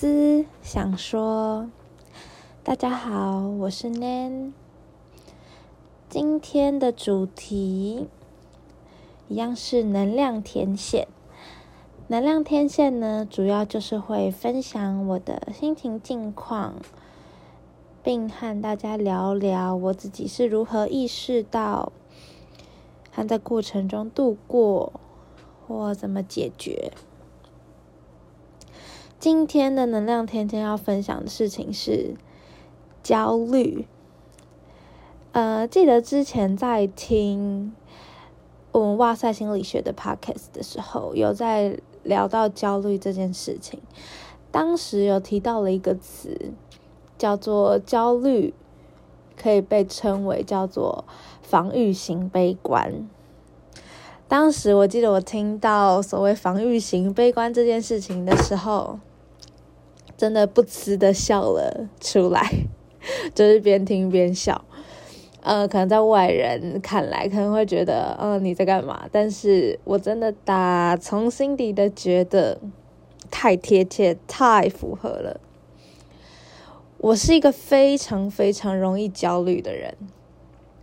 思想说，大家好，我是 Nan。今天的主题一样是能量天线。能量天线呢，主要就是会分享我的心情近况，并和大家聊聊我自己是如何意识到，和在过程中度过，或怎么解决。今天的能量天天要分享的事情是焦虑。呃，记得之前在听我们哇塞心理学的 podcast 的时候，有在聊到焦虑这件事情。当时有提到了一个词，叫做焦虑，可以被称为叫做防御型悲观。当时我记得我听到所谓防御型悲观这件事情的时候。真的不辞的笑了出来，就是边听边笑。呃，可能在外人看来，可能会觉得，嗯，你在干嘛？但是我真的打从心底的觉得太贴切，太符合了。我是一个非常非常容易焦虑的人，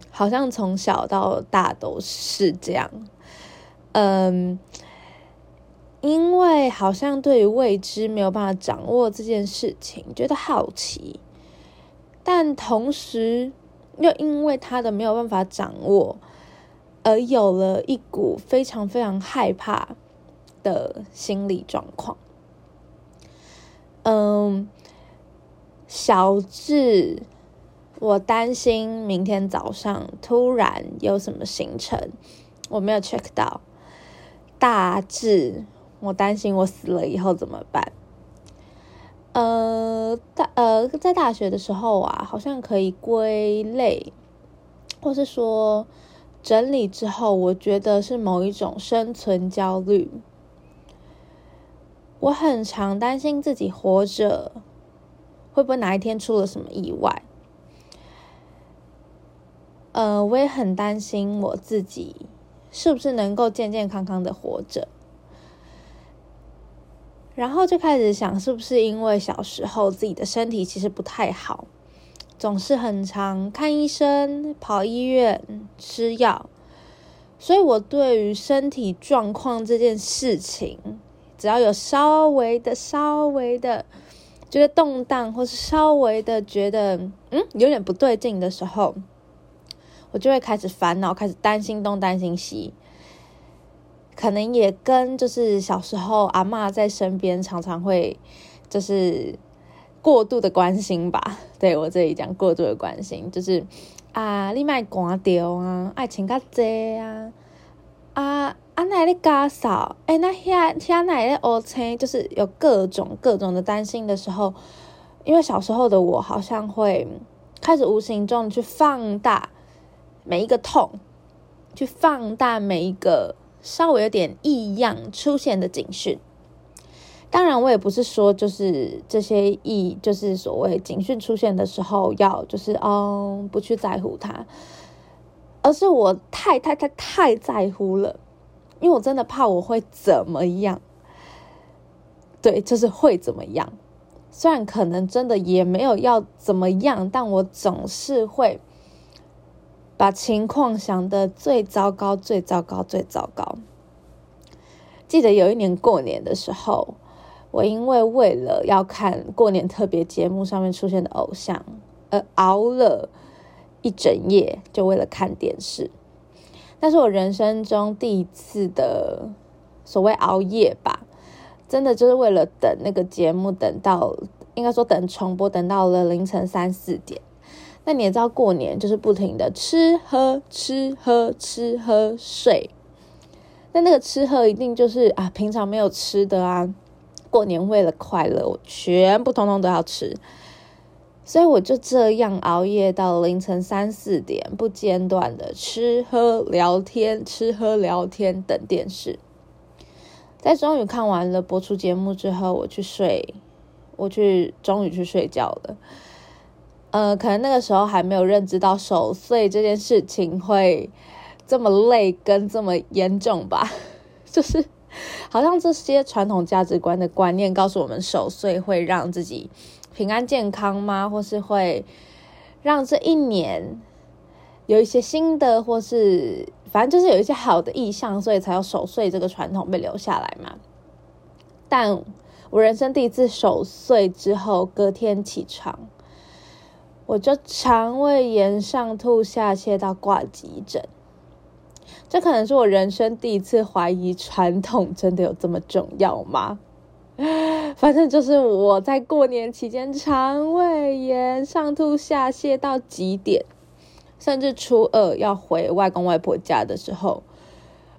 好像从小到大都是这样。嗯。因为好像对于未知没有办法掌握这件事情，觉得好奇，但同时又因为他的没有办法掌握，而有了一股非常非常害怕的心理状况。嗯，小智，我担心明天早上突然有什么行程，我没有 check 到。大致。我担心我死了以后怎么办？呃，大呃，在大学的时候啊，好像可以归类，或是说整理之后，我觉得是某一种生存焦虑。我很常担心自己活着会不会哪一天出了什么意外。呃，我也很担心我自己是不是能够健健康康的活着。然后就开始想，是不是因为小时候自己的身体其实不太好，总是很常看医生、跑医院、吃药，所以我对于身体状况这件事情，只要有稍微的、稍微的觉得动荡，或是稍微的觉得嗯有点不对劲的时候，我就会开始烦恼，开始担心东担心西。可能也跟就是小时候阿妈在身边，常常会就是过度的关心吧。对我这里讲过度的关心，就是啊，你卖关掉啊，爱情较济啊，啊啊，奶的家嫂，哎，那遐遐奶咧乌青，就是有各种各种的担心的时候，因为小时候的我好像会开始无形中去放大每一个痛，去放大每一个。稍微有点异样出现的警讯，当然我也不是说就是这些异，就是所谓警讯出现的时候要就是哦不去在乎它，而是我太太太太在乎了，因为我真的怕我会怎么样，对，就是会怎么样，虽然可能真的也没有要怎么样，但我总是会。把情况想的最糟糕、最糟糕、最糟糕。记得有一年过年的时候，我因为为了要看过年特别节目上面出现的偶像，而熬了一整夜，就为了看电视。那是我人生中第一次的所谓熬夜吧，真的就是为了等那个节目，等到应该说等重播，等到了凌晨三四点。那你也知道，过年就是不停的吃喝吃喝吃喝睡。那那个吃喝一定就是啊，平常没有吃的啊，过年为了快乐，我全部通通都要吃。所以我就这样熬夜到凌晨三四点，不间断的吃喝聊天，吃喝聊天等电视。在终于看完了播出节目之后，我去睡，我去终于去睡觉了。呃，可能那个时候还没有认知到守岁这件事情会这么累跟这么严重吧，就是好像这些传统价值观的观念告诉我们，守岁会让自己平安健康吗？或是会让这一年有一些新的，或是反正就是有一些好的意向，所以才有守岁这个传统被留下来嘛？但我人生第一次守岁之后，隔天起床，我就肠胃炎、上吐下泻到挂急诊。这可能是我人生第一次怀疑传统真的有这么重要吗？反正就是我在过年期间肠胃炎、上吐下泻到极点，甚至初二要回外公外婆家的时候，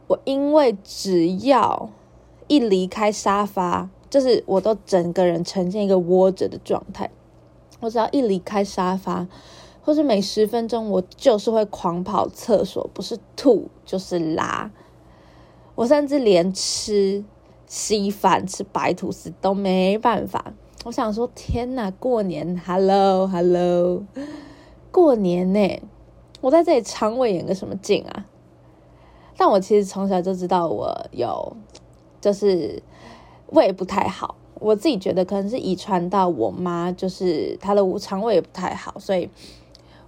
我因为只要一离开沙发，就是我都整个人呈现一个窝着的状态，我只要一离开沙发。或是每十分钟，我就是会狂跑厕所，不是吐就是拉。我甚至连吃稀饭、吃白吐司都没办法。我想说，天哪，过年，Hello Hello，过年呢，我在这里肠胃炎个什么劲啊？但我其实从小就知道我有，就是胃不太好。我自己觉得可能是遗传到我妈，就是她的肠胃也不太好，所以。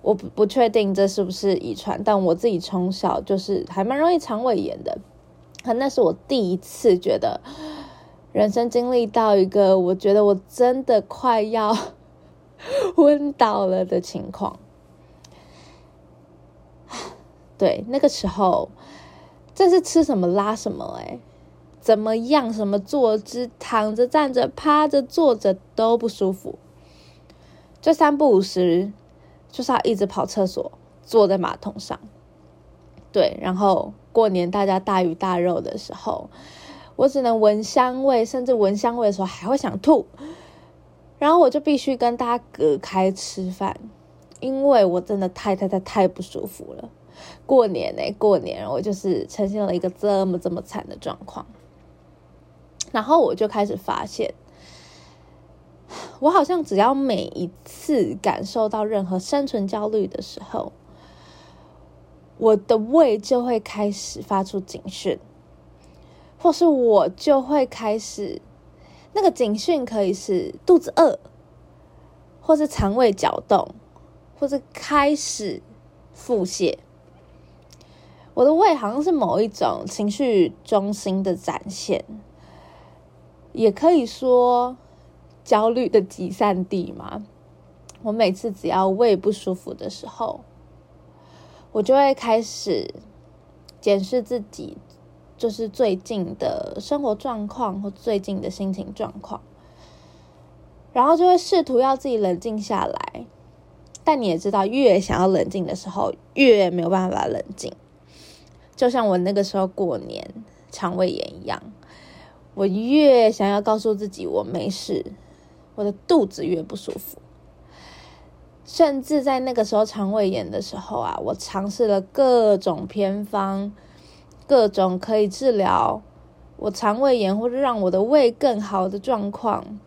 我不不确定这是不是遗传，但我自己从小就是还蛮容易肠胃炎的，可那是我第一次觉得人生经历到一个我觉得我真的快要 昏倒了的情况。对，那个时候这是吃什么拉什么，哎，怎么样？什么坐姿，躺着、站着、趴着、坐着都不舒服，就三不五时。就是要一直跑厕所，坐在马桶上，对，然后过年大家大鱼大肉的时候，我只能闻香味，甚至闻香味的时候还会想吐，然后我就必须跟大家隔开吃饭，因为我真的太太太太不舒服了。过年呢，过年我就是呈现了一个这么这么惨的状况，然后我就开始发现。我好像只要每一次感受到任何生存焦虑的时候，我的胃就会开始发出警讯，或是我就会开始那个警讯可以是肚子饿，或是肠胃搅动，或是开始腹泻。我的胃好像是某一种情绪中心的展现，也可以说。焦虑的集散地嘛，我每次只要胃不舒服的时候，我就会开始检视自己，就是最近的生活状况或最近的心情状况，然后就会试图要自己冷静下来。但你也知道，越想要冷静的时候，越没有办法冷静。就像我那个时候过年肠胃炎一样，我越想要告诉自己我没事。我的肚子越不舒服，甚至在那个时候肠胃炎的时候啊，我尝试了各种偏方，各种可以治疗我肠胃炎或者让我的胃更好的状况，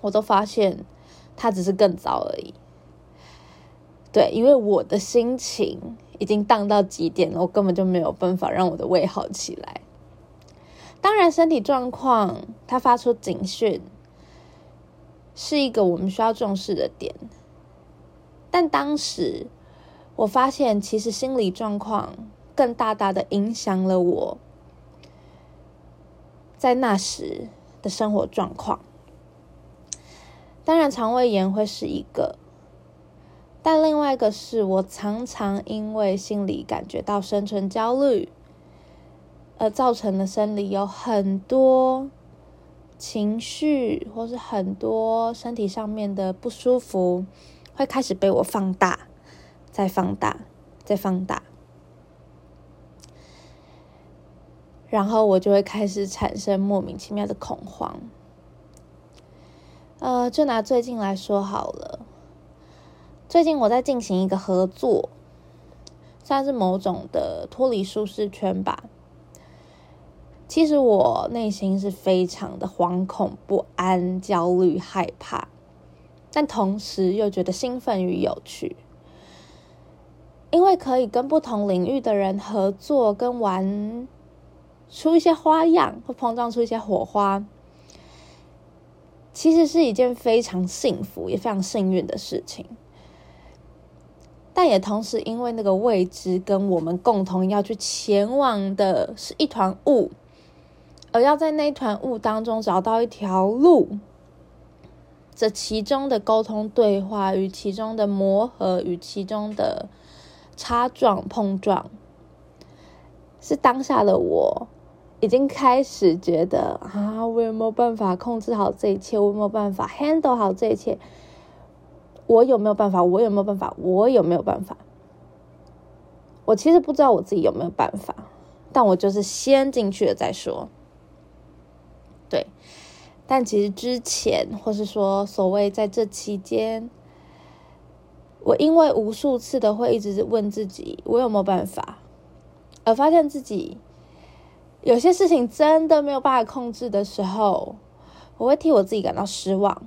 我都发现它只是更糟而已。对，因为我的心情已经荡到极点了，我根本就没有办法让我的胃好起来。当然，身体状况它发出警讯。是一个我们需要重视的点，但当时我发现，其实心理状况更大大的影响了我在那时的生活状况。当然，肠胃炎会是一个，但另外一个是我常常因为心理感觉到生存焦虑，而造成的生理有很多。情绪或是很多身体上面的不舒服，会开始被我放大，再放大，再放大，然后我就会开始产生莫名其妙的恐慌。呃，就拿最近来说好了，最近我在进行一个合作，算是某种的脱离舒适圈吧。其实我内心是非常的惶恐不安、焦虑、害怕，但同时又觉得兴奋与有趣，因为可以跟不同领域的人合作跟玩出一些花样，会碰撞出一些火花，其实是一件非常幸福也非常幸运的事情。但也同时因为那个未知，跟我们共同要去前往的是一团雾，而要在那团雾当中找到一条路。这其中的沟通对话与其中的磨合与其中的擦撞碰撞，是当下的我已经开始觉得啊，我有没有办法控制好这一切？我有没有办法 handle 好这一切？我有没有办法？我有没有办法？我有没有办法？我其实不知道我自己有没有办法，但我就是先进去了再说。但其实之前，或是说所谓在这期间，我因为无数次的会一直问自己我有没有办法，而发现自己有些事情真的没有办法控制的时候，我会替我自己感到失望，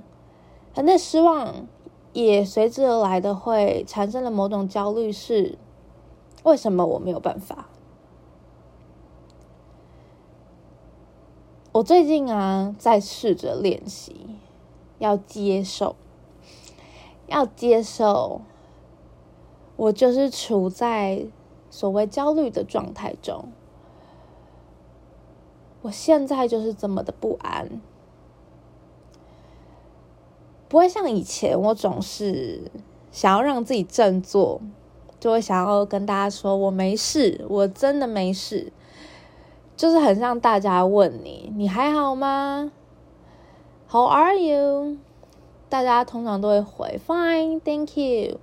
而那失望也随之而来的会产生了某种焦虑，是为什么我没有办法？我最近啊，在试着练习，要接受，要接受，我就是处在所谓焦虑的状态中。我现在就是这么的不安，不会像以前，我总是想要让自己振作，就会想要跟大家说我没事，我真的没事。就是很像大家问你，你还好吗？How are you？大家通常都会回 Fine，Thank you，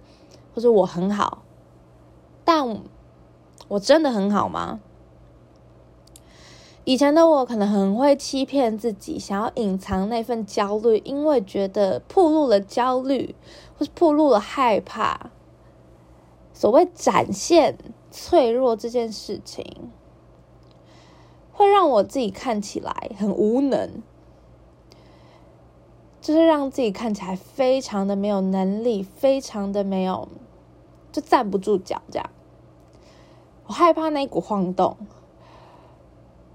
或者我很好。但我真的很好吗？以前的我可能很会欺骗自己，想要隐藏那份焦虑，因为觉得暴露了焦虑，或是暴露了害怕。所谓展现脆弱这件事情。会让我自己看起来很无能，就是让自己看起来非常的没有能力，非常的没有，就站不住脚这样。我害怕那一股晃动，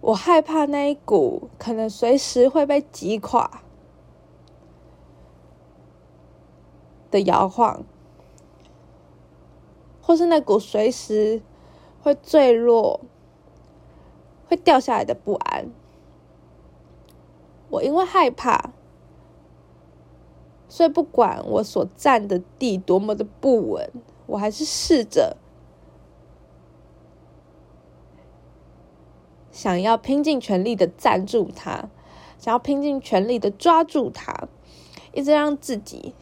我害怕那一股可能随时会被击垮的摇晃，或是那股随时会坠落。掉下来的不安，我因为害怕，所以不管我所站的地多么的不稳，我还是试着想要拼尽全力的站住它，想要拼尽全力的抓住它，一直让自己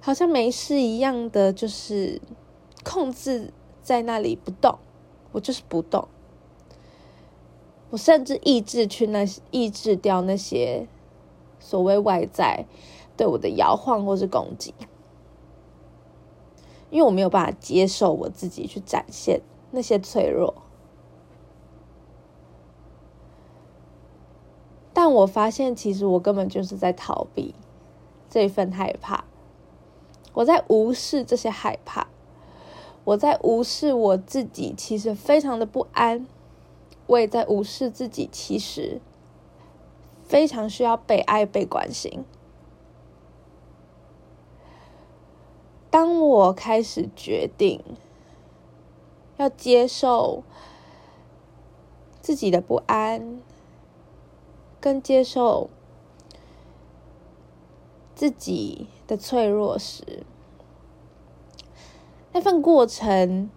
好像没事一样的，就是控制在那里不动，我就是不动。我甚至抑制去那抑制掉那些所谓外在对我的摇晃或是攻击，因为我没有办法接受我自己去展现那些脆弱。但我发现，其实我根本就是在逃避这份害怕，我在无视这些害怕，我在无视我自己，其实非常的不安。我也在无视自己，其实非常需要被爱、被关心。当我开始决定要接受自己的不安，跟接受自己的脆弱时，那份过程。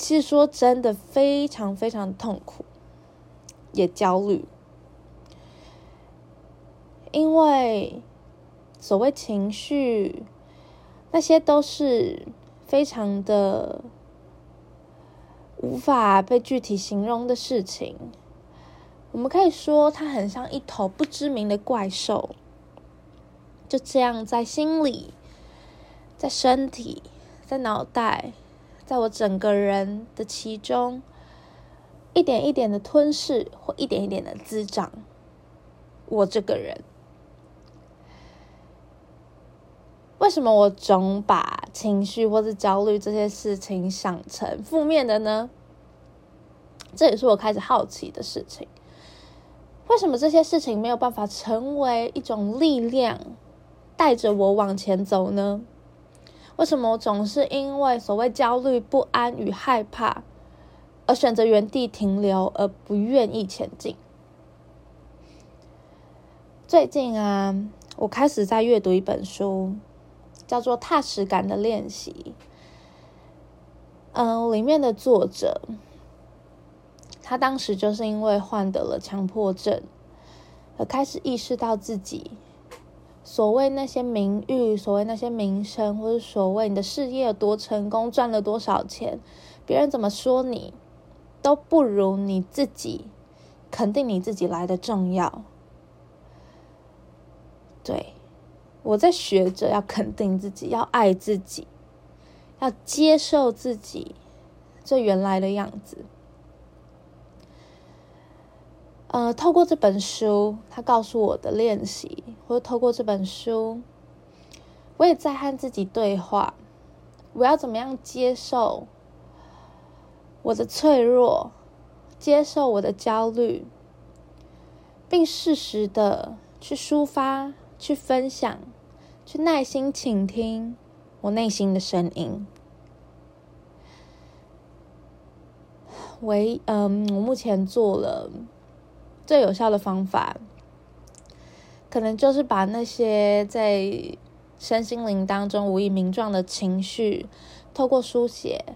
其实说真的，非常非常痛苦，也焦虑，因为所谓情绪，那些都是非常的无法被具体形容的事情。我们可以说，它很像一头不知名的怪兽，就这样在心里、在身体、在脑袋。在我整个人的其中，一点一点的吞噬，或一点一点的滋长。我这个人，为什么我总把情绪或者焦虑这些事情想成负面的呢？这也是我开始好奇的事情。为什么这些事情没有办法成为一种力量，带着我往前走呢？为什么总是因为所谓焦虑、不安与害怕，而选择原地停留，而不愿意前进？最近啊，我开始在阅读一本书，叫做《踏实感的练习》。嗯，里面的作者，他当时就是因为患得了强迫症，而开始意识到自己。所谓那些名誉，所谓那些名声，或者所谓你的事业有多成功，赚了多少钱，别人怎么说你，都不如你自己肯定你自己来的重要。对，我在学着要肯定自己，要爱自己，要接受自己最原来的样子。呃，透过这本书，他告诉我的练习，或者透过这本书，我也在和自己对话。我要怎么样接受我的脆弱，接受我的焦虑，并适时的去抒发、去分享、去耐心倾听我内心的声音。唯，嗯，我目前做了。最有效的方法，可能就是把那些在身心灵当中无以名状的情绪，透过书写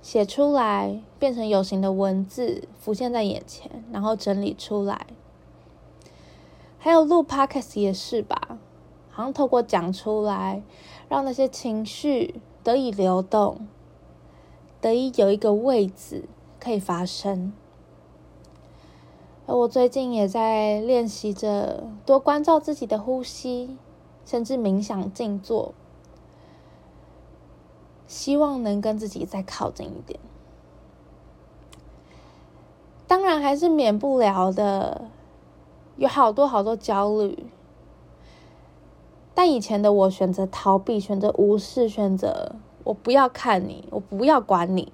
写出来，变成有形的文字，浮现在眼前，然后整理出来。还有录 podcast 也是吧，好像透过讲出来，让那些情绪得以流动，得以有一个位置可以发生。而我最近也在练习着多关照自己的呼吸，甚至冥想静坐，希望能跟自己再靠近一点。当然，还是免不了的，有好多好多焦虑。但以前的我选择逃避，选择无视，选择我不要看你，我不要管你。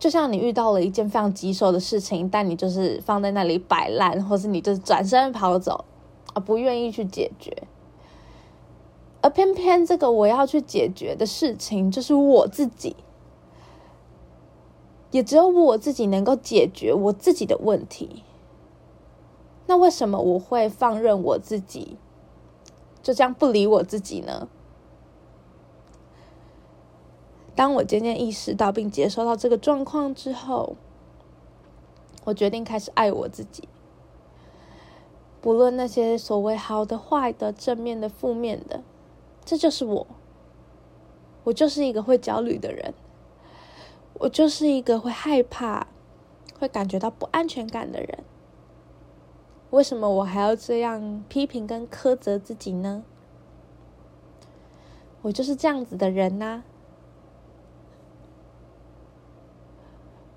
就像你遇到了一件非常棘手的事情，但你就是放在那里摆烂，或是你就是转身跑走，啊，不愿意去解决。而偏偏这个我要去解决的事情，就是我自己，也只有我自己能够解决我自己的问题。那为什么我会放任我自己，就这样不理我自己呢？当我渐渐意识到并接受到这个状况之后，我决定开始爱我自己。不论那些所谓好的、坏的、正面的、负面的，这就是我。我就是一个会焦虑的人，我就是一个会害怕、会感觉到不安全感的人。为什么我还要这样批评跟苛责自己呢？我就是这样子的人呐。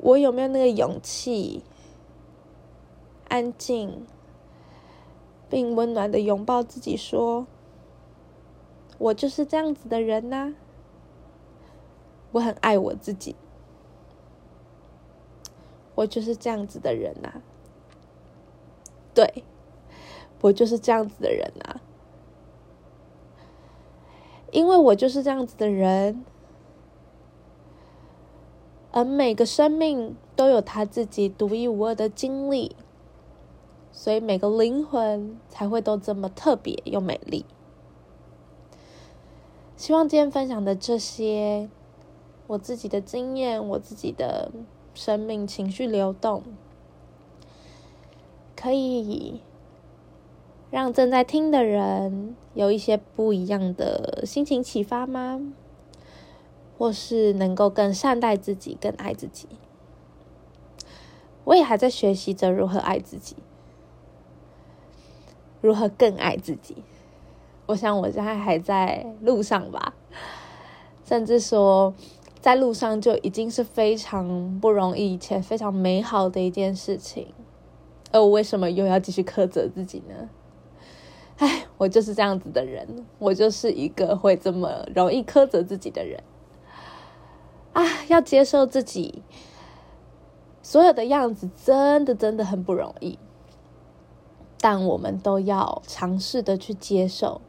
我有没有那个勇气，安静并温暖的拥抱自己，说：“我就是这样子的人呐。”我很爱我自己，我就是这样子的人呐。对，我就是这样子的人呐，因为我就是这样子的人。而每个生命都有他自己独一无二的经历，所以每个灵魂才会都这么特别又美丽。希望今天分享的这些，我自己的经验，我自己的生命情绪流动，可以让正在听的人有一些不一样的心情启发吗？或是能够更善待自己、更爱自己，我也还在学习着如何爱自己，如何更爱自己。我想我现在还在路上吧，甚至说在路上就已经是非常不容易且非常美好的一件事情。而我为什么又要继续苛责自己呢？唉，我就是这样子的人，我就是一个会这么容易苛责自己的人。要接受自己所有的样子，真的真的很不容易。但我们都要尝试的去接受，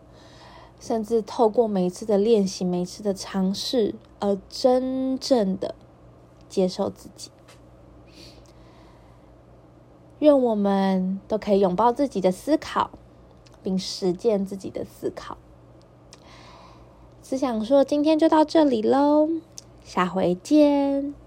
甚至透过每一次的练习、每一次的尝试，而真正的接受自己。愿我们都可以拥抱自己的思考，并实践自己的思考。只想说，今天就到这里喽，下回见。